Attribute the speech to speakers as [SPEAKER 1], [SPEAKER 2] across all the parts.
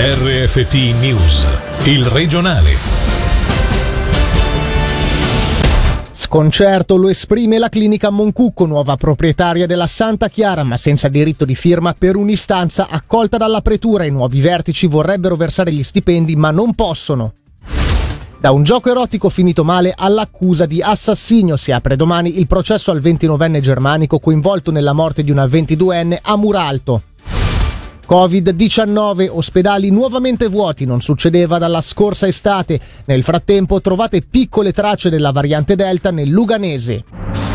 [SPEAKER 1] RFT News, il regionale.
[SPEAKER 2] Sconcerto lo esprime la clinica Moncucco, nuova proprietaria della Santa Chiara, ma senza diritto di firma per un'istanza accolta dalla pretura. I nuovi vertici vorrebbero versare gli stipendi, ma non possono. Da un gioco erotico finito male all'accusa di assassinio si apre domani il processo al 29enne germanico coinvolto nella morte di una 22enne a Muralto. Covid-19, ospedali nuovamente vuoti, non succedeva dalla scorsa estate. Nel frattempo trovate piccole tracce della variante Delta nel Luganese.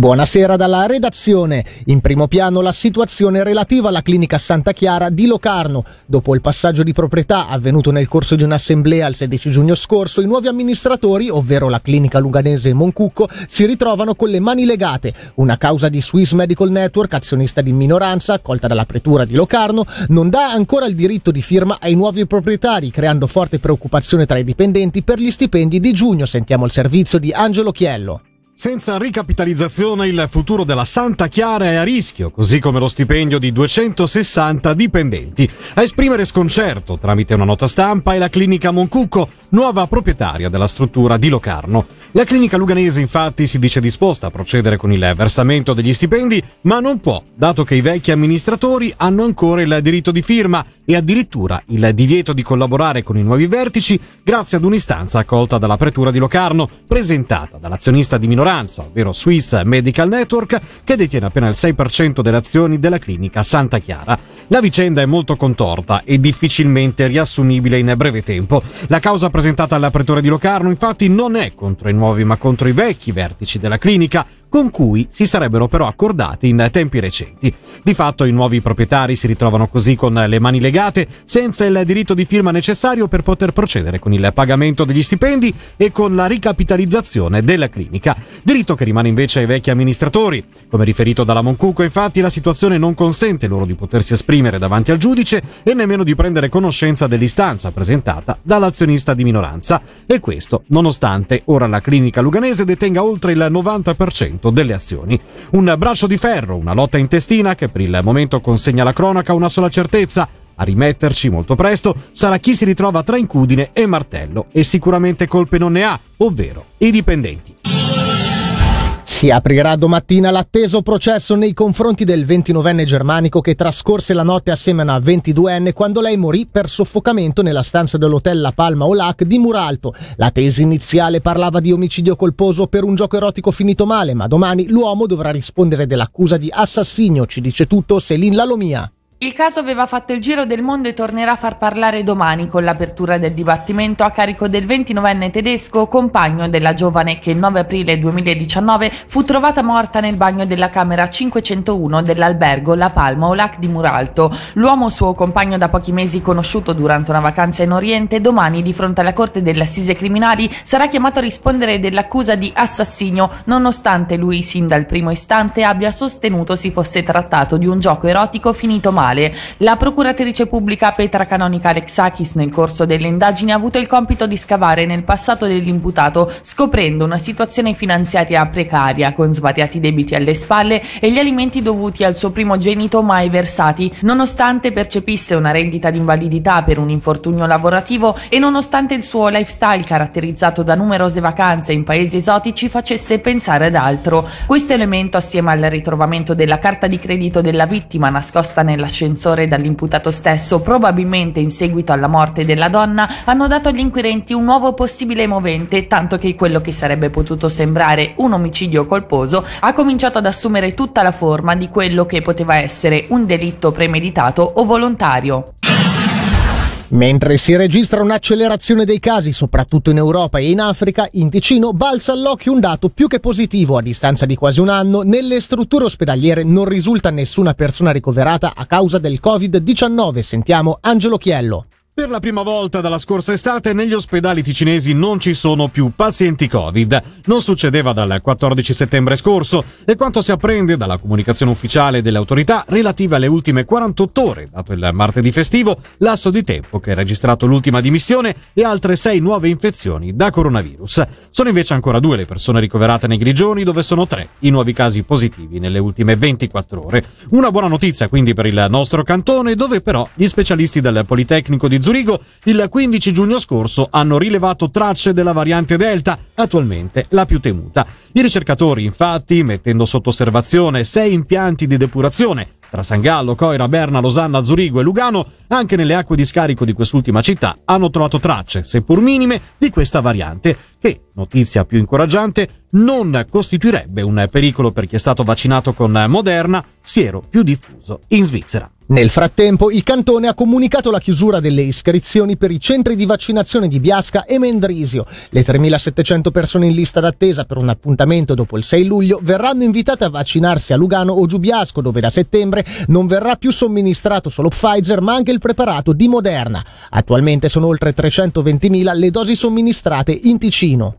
[SPEAKER 2] Buonasera dalla redazione. In primo piano la situazione relativa alla clinica Santa Chiara di Locarno. Dopo il passaggio di proprietà avvenuto nel corso di un'assemblea il 16 giugno scorso, i nuovi amministratori, ovvero la clinica luganese Moncucco, si ritrovano con le mani legate. Una causa di Swiss Medical Network, azionista di minoranza, accolta dalla pretura di Locarno, non dà ancora il diritto di firma ai nuovi proprietari, creando forte preoccupazione tra i dipendenti per gli stipendi di giugno. Sentiamo il servizio di Angelo Chiello.
[SPEAKER 3] Senza ricapitalizzazione il futuro della Santa Chiara è a rischio, così come lo stipendio di 260 dipendenti. A esprimere sconcerto tramite una nota stampa è la clinica Moncucco, nuova proprietaria della struttura di Locarno. La clinica luganese infatti si dice disposta a procedere con il versamento degli stipendi, ma non può, dato che i vecchi amministratori hanno ancora il diritto di firma e addirittura il divieto di collaborare con i nuovi vertici grazie ad un'istanza accolta dalla pretura di Locarno, presentata dall'azionista di minoranza, ovvero Swiss Medical Network, che detiene appena il 6% delle azioni della clinica Santa Chiara. La vicenda è molto contorta e difficilmente riassumibile in breve tempo. La causa presentata alla pretura di Locarno infatti non è contro i nuovi ma contro i vecchi vertici della clinica, con cui si sarebbero però accordati in tempi recenti. Di fatto i nuovi proprietari si ritrovano così con le mani legate, senza il diritto di firma necessario per poter procedere con il pagamento degli stipendi e con la ricapitalizzazione della clinica, diritto che rimane invece ai vecchi amministratori. Come riferito dalla Moncuco, infatti, la situazione non consente loro di potersi esprimere davanti al giudice e nemmeno di prendere conoscenza dell'istanza presentata dall'azionista di minoranza, e questo nonostante ora la clinica luganese detenga oltre il 90% delle azioni. Un braccio di ferro, una lotta intestina che per il momento consegna alla cronaca una sola certezza. A rimetterci molto presto sarà chi si ritrova tra incudine e martello e sicuramente colpe non ne ha, ovvero i dipendenti.
[SPEAKER 2] Si aprirà domattina l'atteso processo nei confronti del 29enne germanico che trascorse la notte assieme a una 22enne quando lei morì per soffocamento nella stanza dell'hotel La Palma Olac di Muralto. La tesi iniziale parlava di omicidio colposo per un gioco erotico finito male, ma domani l'uomo dovrà rispondere dell'accusa di assassinio, ci dice tutto Selin Lalomia.
[SPEAKER 4] Il caso aveva fatto il giro del mondo e tornerà a far parlare domani con l'apertura del dibattimento a carico del 29enne tedesco, compagno della giovane che il 9 aprile 2019 fu trovata morta nel bagno della camera 501 dell'albergo La Palma Olac di Muralto. L'uomo suo compagno da pochi mesi conosciuto durante una vacanza in Oriente, domani di fronte alla Corte delle Assise Criminali sarà chiamato a rispondere dell'accusa di assassinio, nonostante lui sin dal primo istante abbia sostenuto si fosse trattato di un gioco erotico finito male penale. La procuratrice pubblica Petra Canonica Alexakis nel corso delle indagini ha avuto il compito di scavare nel passato dell'imputato, scoprendo una situazione finanziaria precaria con svariati debiti alle spalle e gli alimenti dovuti al suo primogenito mai versati, nonostante percepisse una rendita di invalidità per un infortunio lavorativo e nonostante il suo lifestyle caratterizzato da numerose vacanze in paesi esotici facesse pensare ad altro. Questo elemento assieme al ritrovamento della carta di credito della vittima nascosta nella l'ascensore dall'imputato stesso, probabilmente in seguito alla morte della donna, hanno dato agli inquirenti un nuovo possibile movente, tanto che quello che sarebbe potuto sembrare un omicidio colposo ha cominciato ad assumere tutta la forma di quello che poteva essere un delitto premeditato o volontario.
[SPEAKER 2] Mentre si registra un'accelerazione dei casi, soprattutto in Europa e in Africa, in Ticino balza all'occhio un dato più che positivo. A distanza di quasi un anno, nelle strutture ospedaliere non risulta nessuna persona ricoverata a causa del Covid-19. Sentiamo Angelo Chiello.
[SPEAKER 3] Per la prima volta dalla scorsa estate negli ospedali ticinesi non ci sono più pazienti Covid. Non succedeva dal 14 settembre scorso e quanto si apprende dalla comunicazione ufficiale delle autorità relative alle ultime 48 ore, dato il martedì festivo, lasso di tempo che ha registrato l'ultima dimissione e altre 6 nuove infezioni da coronavirus. Sono invece ancora due le persone ricoverate nei Grigioni, dove sono tre i nuovi casi positivi nelle ultime 24 ore. Una buona notizia quindi per il nostro cantone, dove però gli specialisti del Politecnico di Zurigo Zurigo il 15 giugno scorso hanno rilevato tracce della variante Delta, attualmente la più temuta. I ricercatori, infatti, mettendo sotto osservazione sei impianti di depurazione tra San Gallo, Coira, Berna, Losanna, Zurigo e Lugano, anche nelle acque di scarico di quest'ultima città hanno trovato tracce, seppur minime, di questa variante, che, notizia più incoraggiante, non costituirebbe un pericolo per chi è stato vaccinato con Moderna, siero più diffuso in Svizzera.
[SPEAKER 2] Nel frattempo, il cantone ha comunicato la chiusura delle iscrizioni per i centri di vaccinazione di Biasca e Mendrisio. Le 3.700 persone in lista d'attesa per un appuntamento dopo il 6 luglio verranno invitate a vaccinarsi a Lugano o Giubiasco, dove da settembre non verrà più somministrato solo Pfizer, ma anche il preparato di Moderna. Attualmente sono oltre 320.000 le dosi somministrate in Ticino.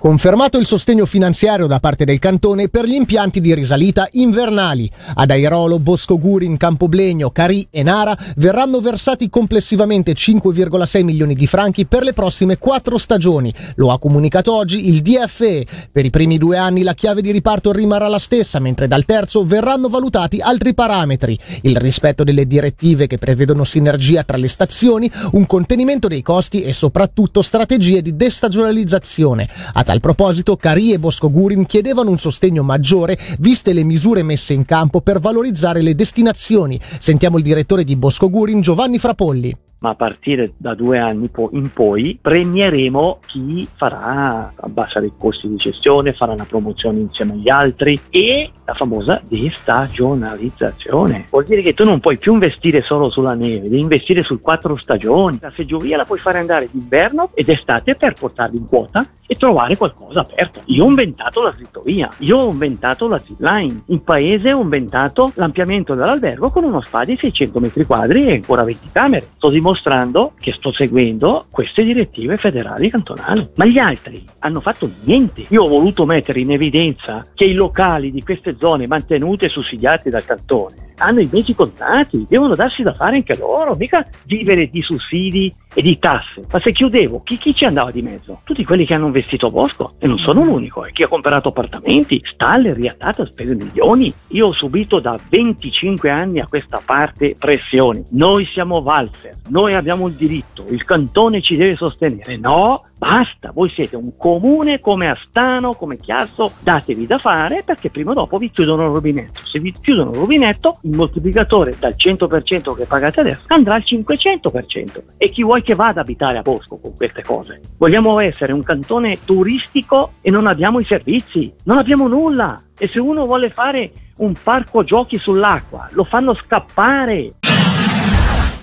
[SPEAKER 2] Confermato il sostegno finanziario da parte del cantone per gli impianti di risalita invernali. Ad Airolo, Bosco Gurin, Campoblegno, Carì e Nara verranno versati complessivamente 5,6 milioni di franchi per le prossime quattro stagioni. Lo ha comunicato oggi il DFE. Per i primi due anni la chiave di riparto rimarrà la stessa, mentre dal terzo verranno valutati altri parametri. Il rispetto delle direttive che prevedono sinergia tra le stazioni, un contenimento dei costi e soprattutto strategie di destagionalizzazione. A tal proposito, Cari e Bosco Gurin chiedevano un sostegno maggiore viste le misure messe in campo per valorizzare le destinazioni. Sentiamo il direttore di Bosco Gurin, Giovanni Frapolli
[SPEAKER 5] ma a partire da due anni in poi premieremo chi farà abbassare i costi di gestione, farà una promozione insieme agli altri e la famosa destagionalizzazione. Vuol dire che tu non puoi più investire solo sulla neve, devi investire su quattro stagioni. La seggiovia la puoi fare andare d'inverno ed estate per portarli in quota e trovare qualcosa aperto. Io ho inventato la slitovia, io ho inventato la zipline, in paese ho inventato l'ampliamento dell'albergo con uno spa di 600 metri quadri e ancora 20 camere. Sto dimostrando che sto seguendo queste direttive federali cantonali. Ma gli altri hanno fatto niente. Io ho voluto mettere in evidenza che i locali di queste zone mantenute e sussidiate dal cantone hanno i mesi contati, devono darsi da fare anche loro, mica vivere di sussidi e di tasse. Ma se chiudevo, chi, chi ci andava di mezzo? Tutti quelli che hanno investito bosco, e non sono l'unico, e chi ha comprato appartamenti, stalle, riattate, ha speso milioni. Io ho subito da 25 anni a questa parte pressioni. Noi siamo valzer, noi abbiamo il diritto, il cantone ci deve sostenere. No, Basta, voi siete un comune come Astano, come Chiasso, datevi da fare perché prima o dopo vi chiudono il rubinetto. Se vi chiudono il rubinetto, il moltiplicatore dal 100% che pagate adesso andrà al 500%. E chi vuoi che vada ad abitare a Bosco con queste cose? Vogliamo essere un cantone turistico e non abbiamo i servizi, non abbiamo nulla. E se uno vuole fare un parco giochi sull'acqua, lo fanno scappare.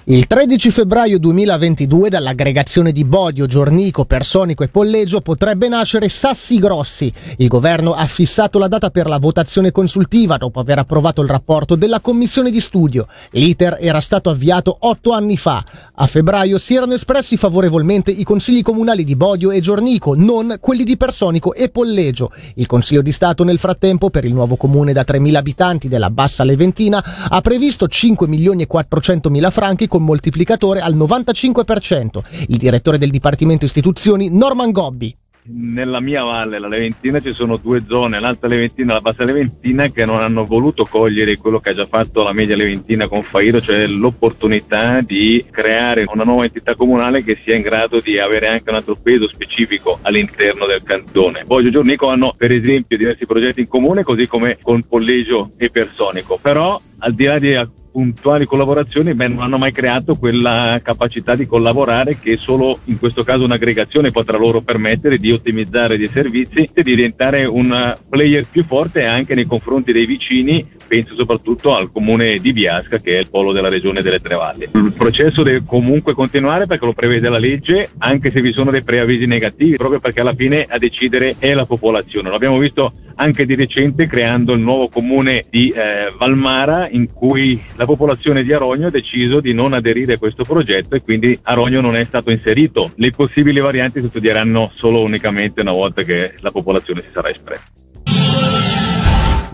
[SPEAKER 2] Il 13 febbraio 2022 dall'aggregazione di Bodio, Giornico, Personico e Polleggio potrebbe nascere Sassi Grossi. Il governo ha fissato la data per la votazione consultiva dopo aver approvato il rapporto della commissione di studio. L'iter era stato avviato otto anni fa. A febbraio si erano espressi favorevolmente i consigli comunali di Bodio e Giornico, non quelli di Personico e Polleggio. Il Consiglio di Stato nel frattempo per il nuovo comune da 3.000 abitanti della Bassa Leventina ha previsto 5 milioni e 400 mila franchi con moltiplicatore al 95%. Il direttore del Dipartimento Istituzioni, Norman Gobbi
[SPEAKER 6] nella mia valle, la Leventina, ci sono due zone, l'Alta Leventina e la Bassa Leventina, che non hanno voluto cogliere quello che ha già fatto la Media Leventina con Fairo, cioè l'opportunità di creare una nuova entità comunale che sia in grado di avere anche un altro peso specifico all'interno del cantone. E Giornico hanno per esempio diversi progetti in comune, così come con Pollegio e Personico, però al di là di puntuali collaborazioni beh, non hanno mai creato quella capacità di collaborare che solo in questo caso un'aggregazione potrà loro permettere di ottimizzare dei servizi e di diventare un player più forte anche nei confronti dei vicini, penso soprattutto al comune di Biasca che è il polo della regione delle Tre Valli. Il processo deve comunque continuare perché lo prevede la legge, anche se vi sono dei preavvisi negativi, proprio perché alla fine a decidere è la popolazione. Lo abbiamo visto anche di recente creando il nuovo comune di eh, Valmara in cui la la popolazione di Arogno ha deciso di non aderire a questo progetto e quindi Arogno non è stato inserito. Le possibili varianti si studieranno solo unicamente una volta che la popolazione si sarà espressa.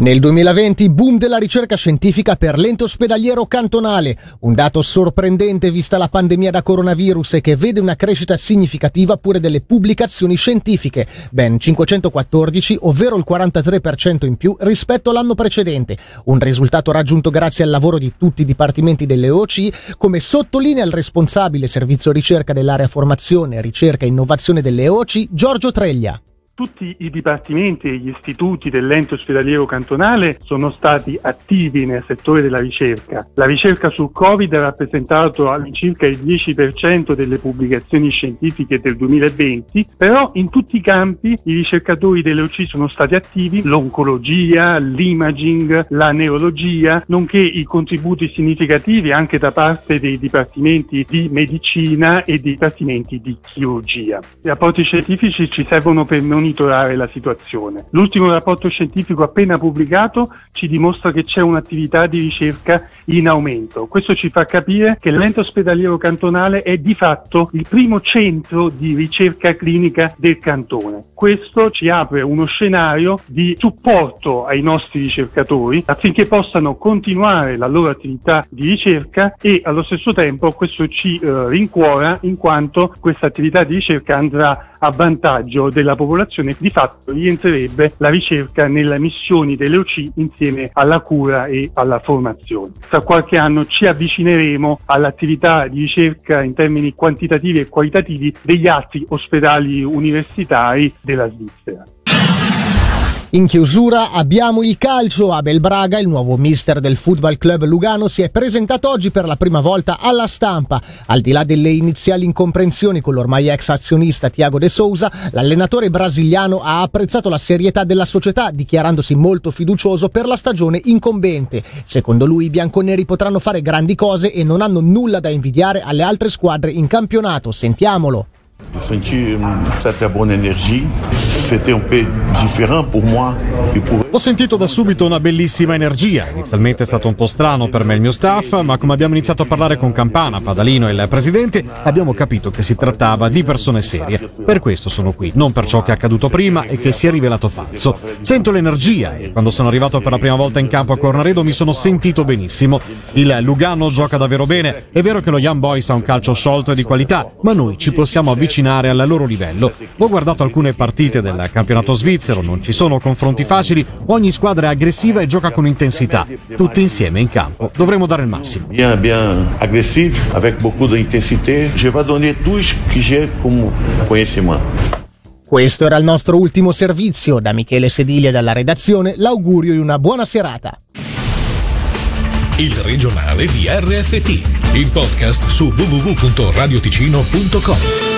[SPEAKER 2] Nel 2020 boom della ricerca scientifica per l'ente ospedaliero cantonale, un dato sorprendente vista la pandemia da coronavirus e che vede una crescita significativa pure delle pubblicazioni scientifiche, ben 514, ovvero il 43% in più rispetto all'anno precedente, un risultato raggiunto grazie al lavoro di tutti i dipartimenti delle OC, come sottolinea il responsabile servizio ricerca dell'area formazione, ricerca e innovazione delle OC, Giorgio Treglia.
[SPEAKER 7] Tutti i dipartimenti e gli istituti dell'ente ospedaliero cantonale sono stati attivi nel settore della ricerca. La ricerca sul Covid ha rappresentato all'incirca il 10% delle pubblicazioni scientifiche del 2020, però in tutti i campi i ricercatori delle OC sono stati attivi, l'oncologia, l'imaging, la neurologia, nonché i contributi significativi anche da parte dei dipartimenti di medicina e dei dipartimenti di chirurgia. I rapporti scientifici ci servono per monitorare monitorare la situazione. L'ultimo rapporto scientifico appena pubblicato ci dimostra che c'è un'attività di ricerca in aumento. Questo ci fa capire che l'ente ospedaliero cantonale è di fatto il primo centro di ricerca clinica del cantone. Questo ci apre uno scenario di supporto ai nostri ricercatori affinché possano continuare la loro attività di ricerca e allo stesso tempo questo ci eh, rincuora in quanto questa attività di ricerca andrà a vantaggio della popolazione, di fatto rientrerebbe la ricerca nelle missioni delle OC insieme alla cura e alla formazione. Tra qualche anno ci avvicineremo all'attività di ricerca in termini quantitativi e qualitativi degli altri ospedali universitari della Svizzera.
[SPEAKER 2] In chiusura abbiamo il calcio. Abel Braga, il nuovo mister del Football Club Lugano, si è presentato oggi per la prima volta alla stampa. Al di là delle iniziali incomprensioni con l'ormai ex azionista Thiago De Souza, l'allenatore brasiliano ha apprezzato la serietà della società, dichiarandosi molto fiducioso per la stagione incombente. Secondo lui i bianconeri potranno fare grandi cose e non hanno nulla da invidiare alle altre squadre in campionato. Sentiamolo.
[SPEAKER 8] Senti une certa buona energia. C'était un peu différent pour moi.
[SPEAKER 3] Ho sentito da subito una bellissima energia. Inizialmente è stato un po' strano per me e il mio staff, ma come abbiamo iniziato a parlare con Campana, Padalino e il presidente, abbiamo capito che si trattava di persone serie. Per questo sono qui, non per ciò che è accaduto prima e che si è rivelato falso. Sento l'energia e quando sono arrivato per la prima volta in campo a Cornaredo mi sono sentito benissimo. Il Lugano gioca davvero bene. È vero che lo Young Boys ha un calcio sciolto e di qualità, ma noi ci possiamo avvicinare al loro livello. Ho guardato alcune partite del campionato svizzero, non ci sono confronti facili, ogni squadra è aggressiva e gioca con intensità. Tutti insieme in campo dovremo dare il massimo.
[SPEAKER 8] Bien, bien agressivo, avec beaucoup d'intensité. Je vais donner tout ce que j'ai comme conhecimento.
[SPEAKER 2] Questo era il nostro ultimo servizio. Da Michele Sedilia dalla redazione, l'augurio di una buona serata.
[SPEAKER 1] Il regionale di RFT, il podcast su www.radioticino.com.